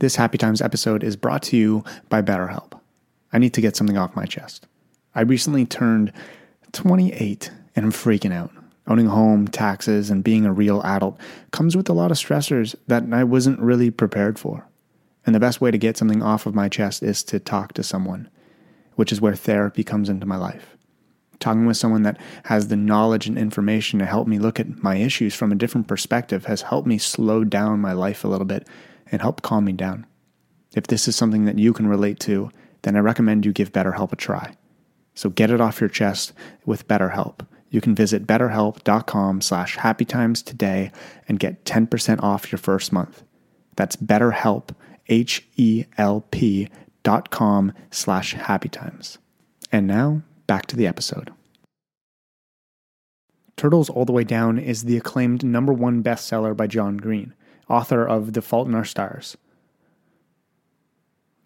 This Happy Times episode is brought to you by BetterHelp. I need to get something off my chest. I recently turned 28 and I'm freaking out. Owning a home, taxes, and being a real adult comes with a lot of stressors that I wasn't really prepared for. And the best way to get something off of my chest is to talk to someone, which is where therapy comes into my life. Talking with someone that has the knowledge and information to help me look at my issues from a different perspective has helped me slow down my life a little bit and help calm me down. If this is something that you can relate to, then I recommend you give BetterHelp a try. So get it off your chest with BetterHelp. You can visit betterhelp.com slash happytimes today and get 10% off your first month. That's betterhelp, H-E-L-P dot com slash happytimes. And now, back to the episode. Turtles All the Way Down is the acclaimed number one bestseller by John Green author of The Fault in Our Stars.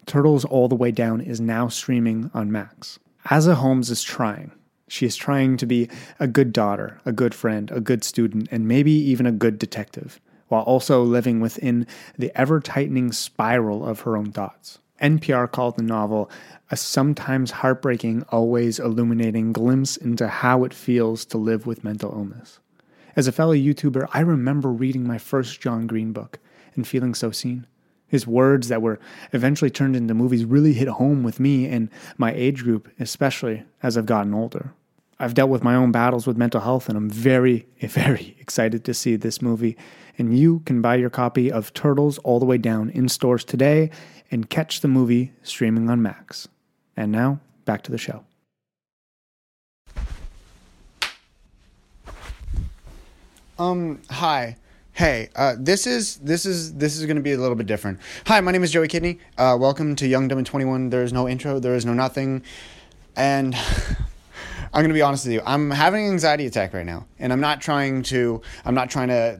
Turtles All the Way Down is now streaming on Max. Aza Holmes is trying. She is trying to be a good daughter, a good friend, a good student, and maybe even a good detective, while also living within the ever tightening spiral of her own thoughts. NPR called the novel a sometimes heartbreaking, always illuminating glimpse into how it feels to live with mental illness. As a fellow YouTuber, I remember reading my first John Green book and feeling so seen. His words that were eventually turned into movies really hit home with me and my age group, especially as I've gotten older. I've dealt with my own battles with mental health, and I'm very, very excited to see this movie. And you can buy your copy of Turtles All the Way Down in stores today and catch the movie streaming on Max. And now, back to the show. Um, hi. Hey, uh, this is this is this is going to be a little bit different. Hi, my name is Joey Kidney. Uh, welcome to Young Dumb and Twenty One. There is no intro. There is no nothing, and I'm going to be honest with you. I'm having an anxiety attack right now, and I'm not trying to. I'm not trying to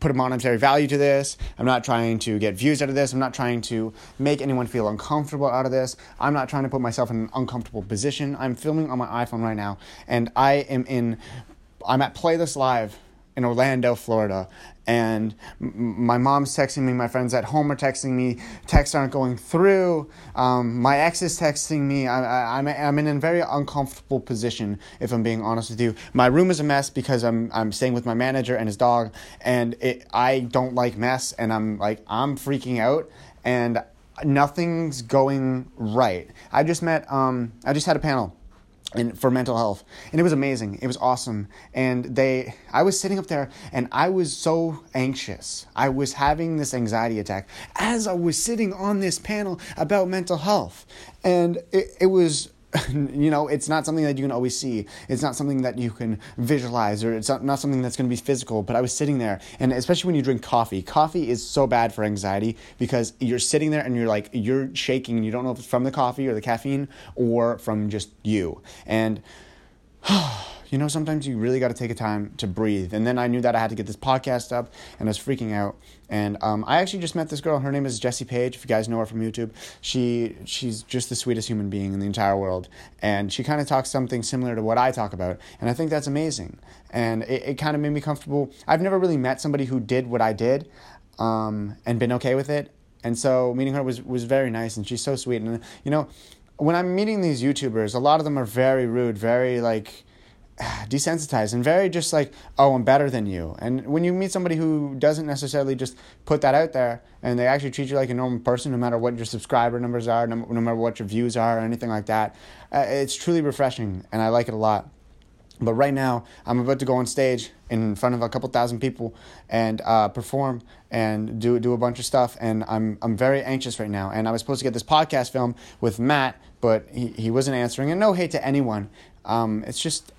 put a monetary value to this. I'm not trying to get views out of this. I'm not trying to make anyone feel uncomfortable out of this. I'm not trying to put myself in an uncomfortable position. I'm filming on my iPhone right now, and I am in I'm at Playlist Live in Orlando, Florida, and my mom's texting me. My friends at home are texting me. Texts aren't going through. Um, my ex is texting me. I, I, I'm I'm in a very uncomfortable position. If I'm being honest with you, my room is a mess because I'm I'm staying with my manager and his dog, and it, I don't like mess, and I'm like I'm freaking out, and nothing's going right. I just met. Um, I just had a panel and for mental health. And it was amazing. It was awesome. And they i was sitting up there and i was so anxious. I was having this anxiety attack as i was sitting on this panel about mental health. And it, it was you know, it's not something that you can always see. It's not something that you can visualize, or it's not, something that's going to be physical. But I was sitting there, and especially when you drink coffee, coffee is so bad for anxiety because you're sitting there and you're like, you're shaking, and you don't know if it's from the coffee or the caffeine or from just you. And, you know, sometimes you really got to take a time to breathe. And then I knew that I had to get this podcast up, and I was freaking out. And um, I actually just met this girl. Her name is Jessie Paege. If you guys know her from YouTube, she she's just the sweetest human being in the entire world. And she kind of talks something similar to what I talk about, and I think that's amazing. And it, it kind of made me comfortable. I've never really met somebody who did what I did, um, and been okay with it. And so meeting her was was very nice, and she's so sweet. And you know, when I'm meeting these YouTubers, a lot of them are very rude, very like desensitized and very just like, oh, I'm better than you. And when you meet somebody who doesn't necessarily just put that out there and they actually treat you like a normal person, no matter what your subscriber numbers are, no, no matter what your views are, or anything like that, uh, it's truly refreshing and I like it a lot. But right now, I'm about to go on stage in front of a couple thousand people and uh, perform and do do a bunch of stuff. And I'm I'm very anxious right now. And I was supposed to get this podcast film with Matt, but he, he wasn't answering. And no hate to anyone. Um, it's just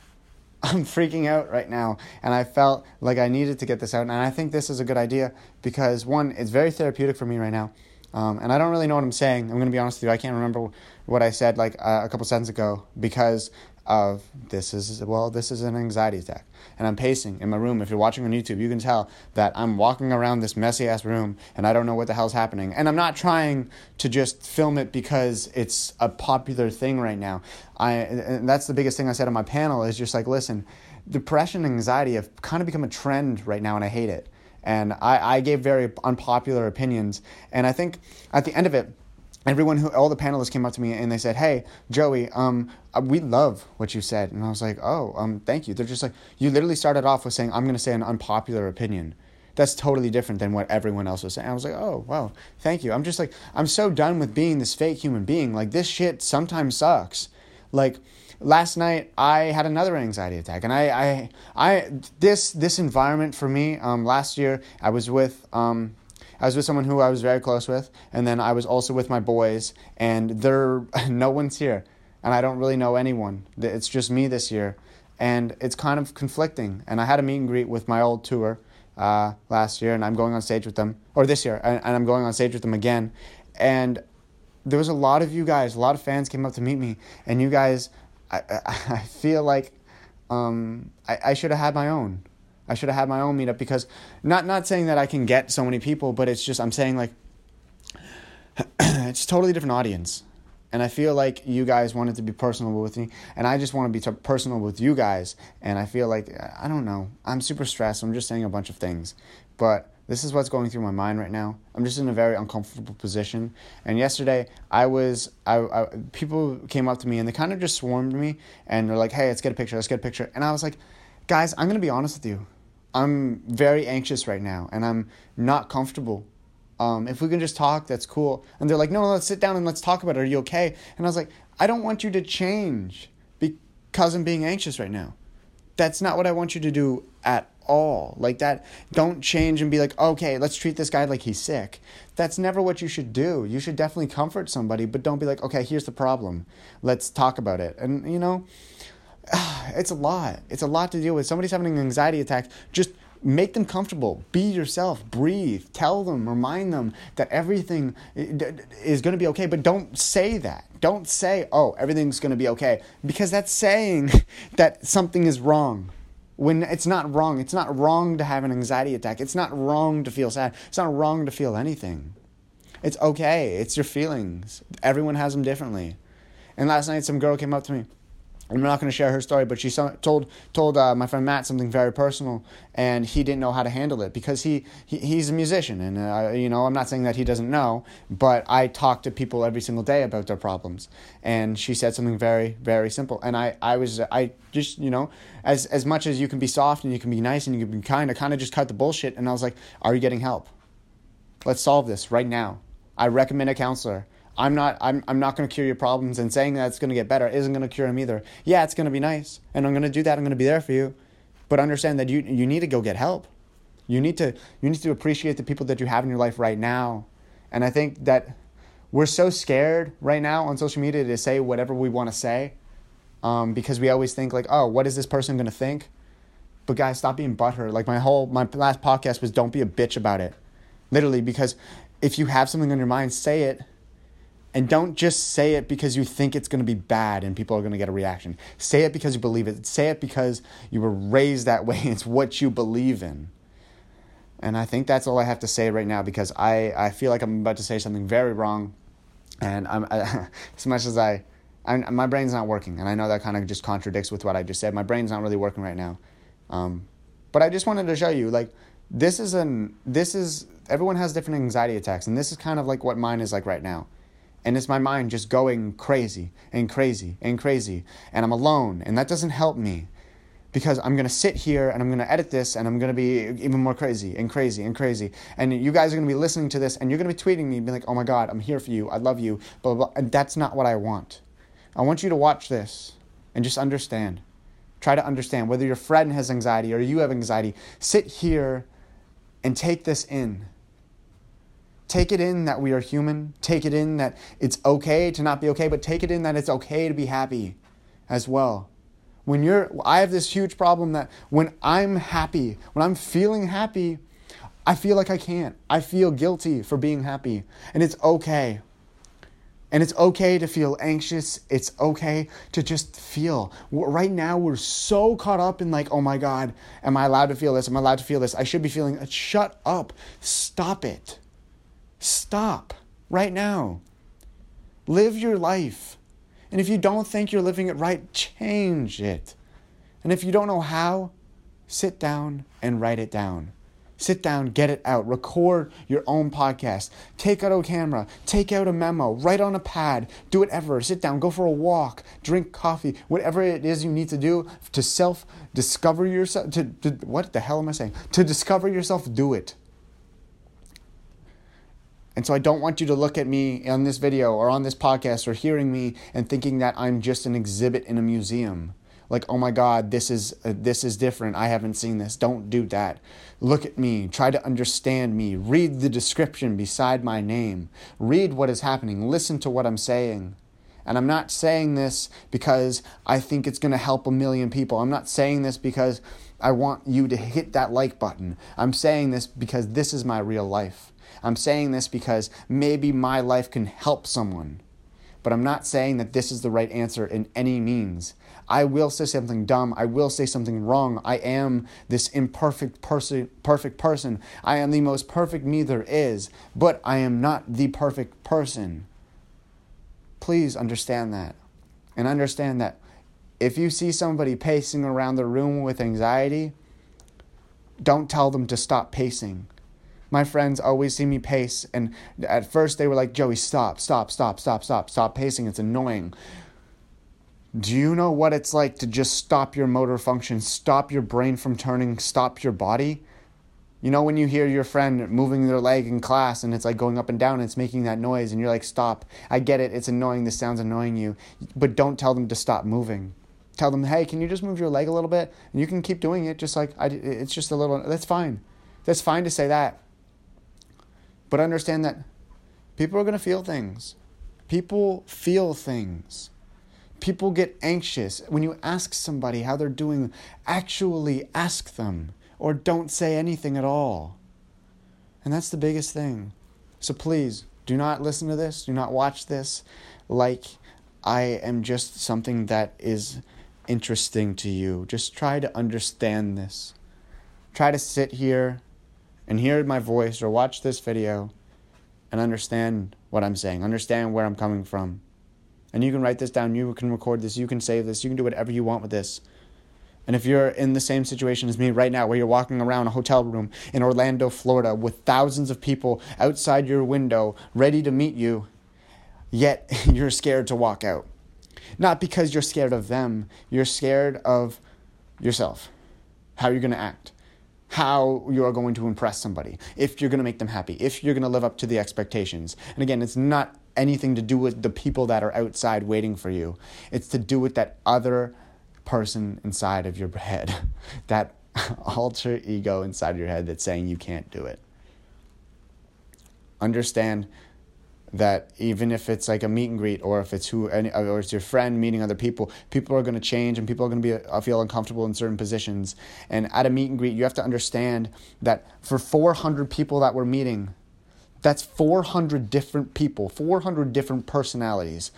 I'm freaking out right now, and I felt like I needed to get this out. And I think this is a good idea because one, it's very therapeutic for me right now, um, and I don't really know what I'm saying. I'm going to be honest with you. I can't remember what I said like uh, a couple seconds ago because of this is well this is an anxiety attack. And i'm pacing in my room. If you're watching on youtube you can tell that i'm walking around this messy ass room and i don't know what the hell's happening. And i'm not trying to just film it because it's a popular thing right now. I and that's the biggest thing i said on my panel is just like listen depression and anxiety have kind of become a trend right now and i hate it. And I, I gave very unpopular opinions. And I think at the end of it, everyone who all the panelists came up to me and they said, "Hey, Joey, um, uh, we love what you said," and I was like, "Oh, um, thank you." They're just like, you literally started off with saying, "I'm going to say an unpopular opinion." That's totally different than what everyone else was saying. I was like, "Oh, wow, thank you." I'm just like, I'm so done with being this fake human being. Like this shit sometimes sucks. Like last night I had another anxiety attack, and I, I, I this this environment for me. Um, last year I was with um I was with someone who I was very close with, and then I was also with my boys, and there, no one's here, and I don't really know anyone. It's just me this year, and it's kind of conflicting. And I had a meet and greet with my old tour uh, last year, and I'm going on stage with them, or this year, and, and I'm going on stage with them again, and there was a lot of you guys, a lot of fans came up to meet me, and you guys, I, I, I feel like um, I, I should have had my own. I should have had my own meetup because not not saying that I can get so many people, but it's just I'm saying like it's totally different audience. And I feel like you guys wanted to be personable with me, and I just want to be personal with you guys. And I feel like I don't know. I'm super stressed. I'm just saying a bunch of things, but this is what's going through my mind right now. I'm just in a very uncomfortable position. And yesterday, I was, I, I people came up to me and they kind of just swarmed me, and they're like, "Hey, let's get a picture. Let's get a picture." And I was like, "Guys, I'm gonna be honest with you. I'm very anxious right now and I'm not comfortable. Um, if we can just talk, that's cool. And they're like, no, no, let's sit down and let's talk about it. Are you okay? And I was like, I don't want you to change because I'm being anxious right now. That's not what I want you to do at all. Like that, don't change and be like, okay, let's treat this guy like he's sick. That's never what you should do. You should definitely comfort somebody, but don't be like, okay, here's the problem. Let's talk about it. And, you know, it's a lot. It's a lot to deal with. Somebody's having an anxiety attack. Just make them comfortable. Be yourself. Breathe. Tell them, remind them that everything is going to be okay. But don't say that. Don't say, oh, everything's going to be okay. Because that's saying that something is wrong. When it's not wrong. It's not wrong to have an anxiety attack. It's not wrong to feel sad. It's not wrong to feel anything. It's okay. It's your feelings. Everyone has them differently. And last night, some girl came up to me I'm not going to share her story, but she told told uh, my friend Matt something very personal, and he didn't know how to handle it because he, he he's a musician, and uh, you know I'm not saying that he doesn't know, but I talk to people every single day about their problems, and she said something very very simple, and I I was I just you know as as much as you can be soft and you can be nice and you can be kind, I kind of just cut the bullshit, and I was like, are you getting help? Let's solve this right now. I recommend a counselor. I'm not I'm I'm not going to cure your problems and saying that it's going to get better isn't going to cure them either. Yeah, it's going to be nice and I'm going to do that. I'm going to be there for you. But understand that you you need to go get help. You need to you need to appreciate the people that you have in your life right now. And I think that we're so scared right now on social media to say whatever we want to say um, because we always think like, oh, what is this person going to think? But guys, stop being butthurt. Like my whole my last podcast was don't be a bitch about it. Literally because if you have something on your mind, say it and don't just say it because you think it's going to be bad and people are going to get a reaction. Say it because you believe it. Say it because you were raised that way. It's what you believe in. And I think that's all I have to say right now because I, I feel like I'm about to say something very wrong. And I'm, I, as much as I, I, my brain's not working. And I know that kind of just contradicts with what I just said. My brain's not really working right now. Um, but I just wanted to show you, like, this is an, this is, everyone has different anxiety attacks. And this is kind of like what mine is like right now and it's my mind just going crazy and crazy and crazy. And i'm alone and that doesn't help me. Because i'm going to sit here and i'm going to edit this and i'm going to be even more crazy and crazy and crazy. And you guys are going to be listening to this and you're going to be tweeting me and be like oh my god i'm here for you. I love you. Blah blah, blah. and that's not what i want. I want you to watch this and just understand. Try to understand. Whether your friend has anxiety or you have anxiety sit here and take this in Take it in that we are human. Take it in that it's okay to not be okay, but take it in that it's okay to be happy as well. When you're, I have this huge problem that when I'm happy, when I'm feeling happy, I feel like I can't. I feel guilty for being happy. And it's okay. And it's okay to feel anxious. It's okay to just feel. Right now, we're so caught up in, like, oh my God, am I allowed to feel this? Am I allowed to feel this? I should be feeling. Uh, shut up. Stop it. Stop right now. Live your life. And if you don't think you're living it right, change it. And if you don't know how, sit down and write it down. Sit down, get it out, record your own podcast. Take out a camera, take out a memo, write on a pad, do whatever. Sit down, go for a walk, drink coffee, whatever it is you need to do to self discover yourself. To, to what the hell am I saying? To discover yourself, do it. And so I don't want you to look at me on this video or on this podcast or hearing me and thinking that I'm just an exhibit in a museum. Like, oh my God, this is uh, this is different. I haven't seen this. Don't do that. Look at me. Try to understand me. Read the description beside my name. Read what is happening. Listen to what I'm saying. And I'm not saying this because I think it's going to help a million people. I'm not saying this because I want you to hit that like button. I'm saying this because this is my real life. I'm saying this because maybe my life can help someone. But I'm not saying that this is the right answer in any means. I will say something dumb. I will say something wrong. I am this imperfect person, perfect person. I am the most perfect me there is, but I am not the perfect person. Please understand that. And understand that if you see somebody pacing around the room with anxiety, don't tell them to stop pacing my friends always see me pace, and at first they were like, Joey, stop, stop, stop, stop, stop, stop pacing. It's annoying. Do you know what it's like to just stop your motor function, stop your brain from turning, stop your body? You know, when you hear your friend moving their leg in class and it's like going up and down and it's making that noise, and you're like, stop. I get it, it's annoying, this sounds annoying you, but don't tell them to stop moving. Tell them, hey, can you just move your leg a little bit? And you can keep doing it, just like, I, it's just a little, that's fine. That's fine to say that. But understand that people are going to feel things. People feel things. People get anxious. When you ask somebody how they're doing, actually ask them or don't say anything at all. And that's the biggest thing. So please do not listen to this, do not watch this like I am just something that is interesting to you. Just try to understand this. Try to sit here and hear my voice or watch this video and understand what I'm saying, understand where I'm coming from. And you can write this down, you can record this, you can save this, you can do whatever you want with this. And if you're in the same situation as me right now, where you're walking around a hotel room in Orlando, Florida, with thousands of people outside your window ready to meet you, yet you're scared to walk out. Not because you're scared of them, you're scared of yourself, how you're going to act how you are going to impress somebody, if you're going to make them happy, if you're going to live up to the expectations. And again, it's not anything to do with the people that are outside waiting for you, it's to do with that other person inside of your head, that alter ego inside your head that's saying you can't do it. Understand that even if it's like a meet and greet or if it's who any, or it's your friend meeting other people people are going to change and people are going to be uh, feel uncomfortable in certain positions. And at a meet and greet you have to understand that for 400 people that we're meeting that's 400 different people 400 different personalities.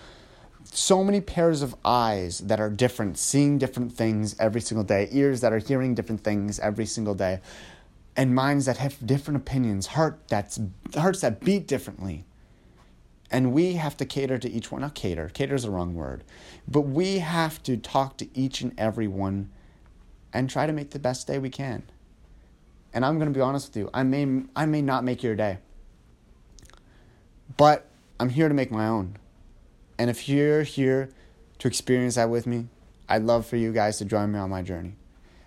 So many pairs of eyes that are different seeing different things every single day ears that are hearing different things every single day and minds that have different opinions heart that's hearts that beat differently and we have to cater to each one. Not cater, cater is the wrong word. But we have to talk to each and every one and try to make the best day we can. And I'm going to be honest with you, I may, I may not make your day. But I'm here to make my own. And if you're here to experience that with me, I'd love for you guys to join me on my journey.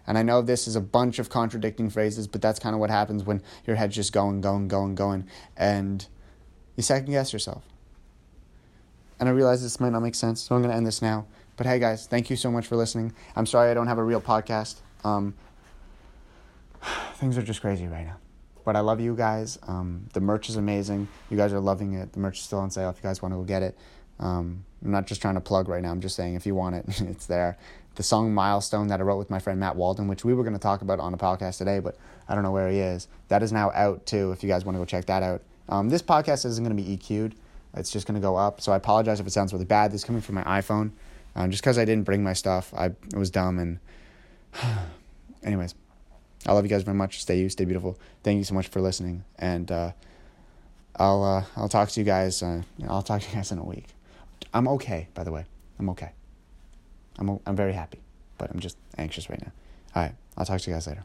And I know this is a bunch of contradicting phrases, but that's kind of what happens when your head's just going, going, going, going. And you second guess yourself. And I realize this might not make sense, so I'm going to end this now. But hey, guys, thank you so much for listening. I'm sorry I don't have a real podcast. Um, things are just crazy right now. But I love you guys. Um, the merch is amazing. You guys are loving it. The merch is still on sale if you guys want to go get it. Um, I'm not just trying to plug right now. I'm just saying if you want it, it's there. The song Milestone that I wrote with my friend Matt Walden, which we were going to talk about on a podcast today, but I don't know where he is. That is now out too if you guys want to go check that out. Um, this podcast isn't going to be EQ'd. It's just going to go up. So I apologize if it sounds really bad. This is coming from my iPhone. Um, just because I didn't bring my stuff, I it was dumb. And anyways, I love you guys very much. Stay you, stay beautiful. Thank you so much for listening. And uh, I'll uh, I'll talk to you guys. Uh, I'll talk to you guys in a week. I'm okay, by the way. I'm okay. I'm I'm very happy, but I'm just anxious right now. All right, I'll talk to you guys later.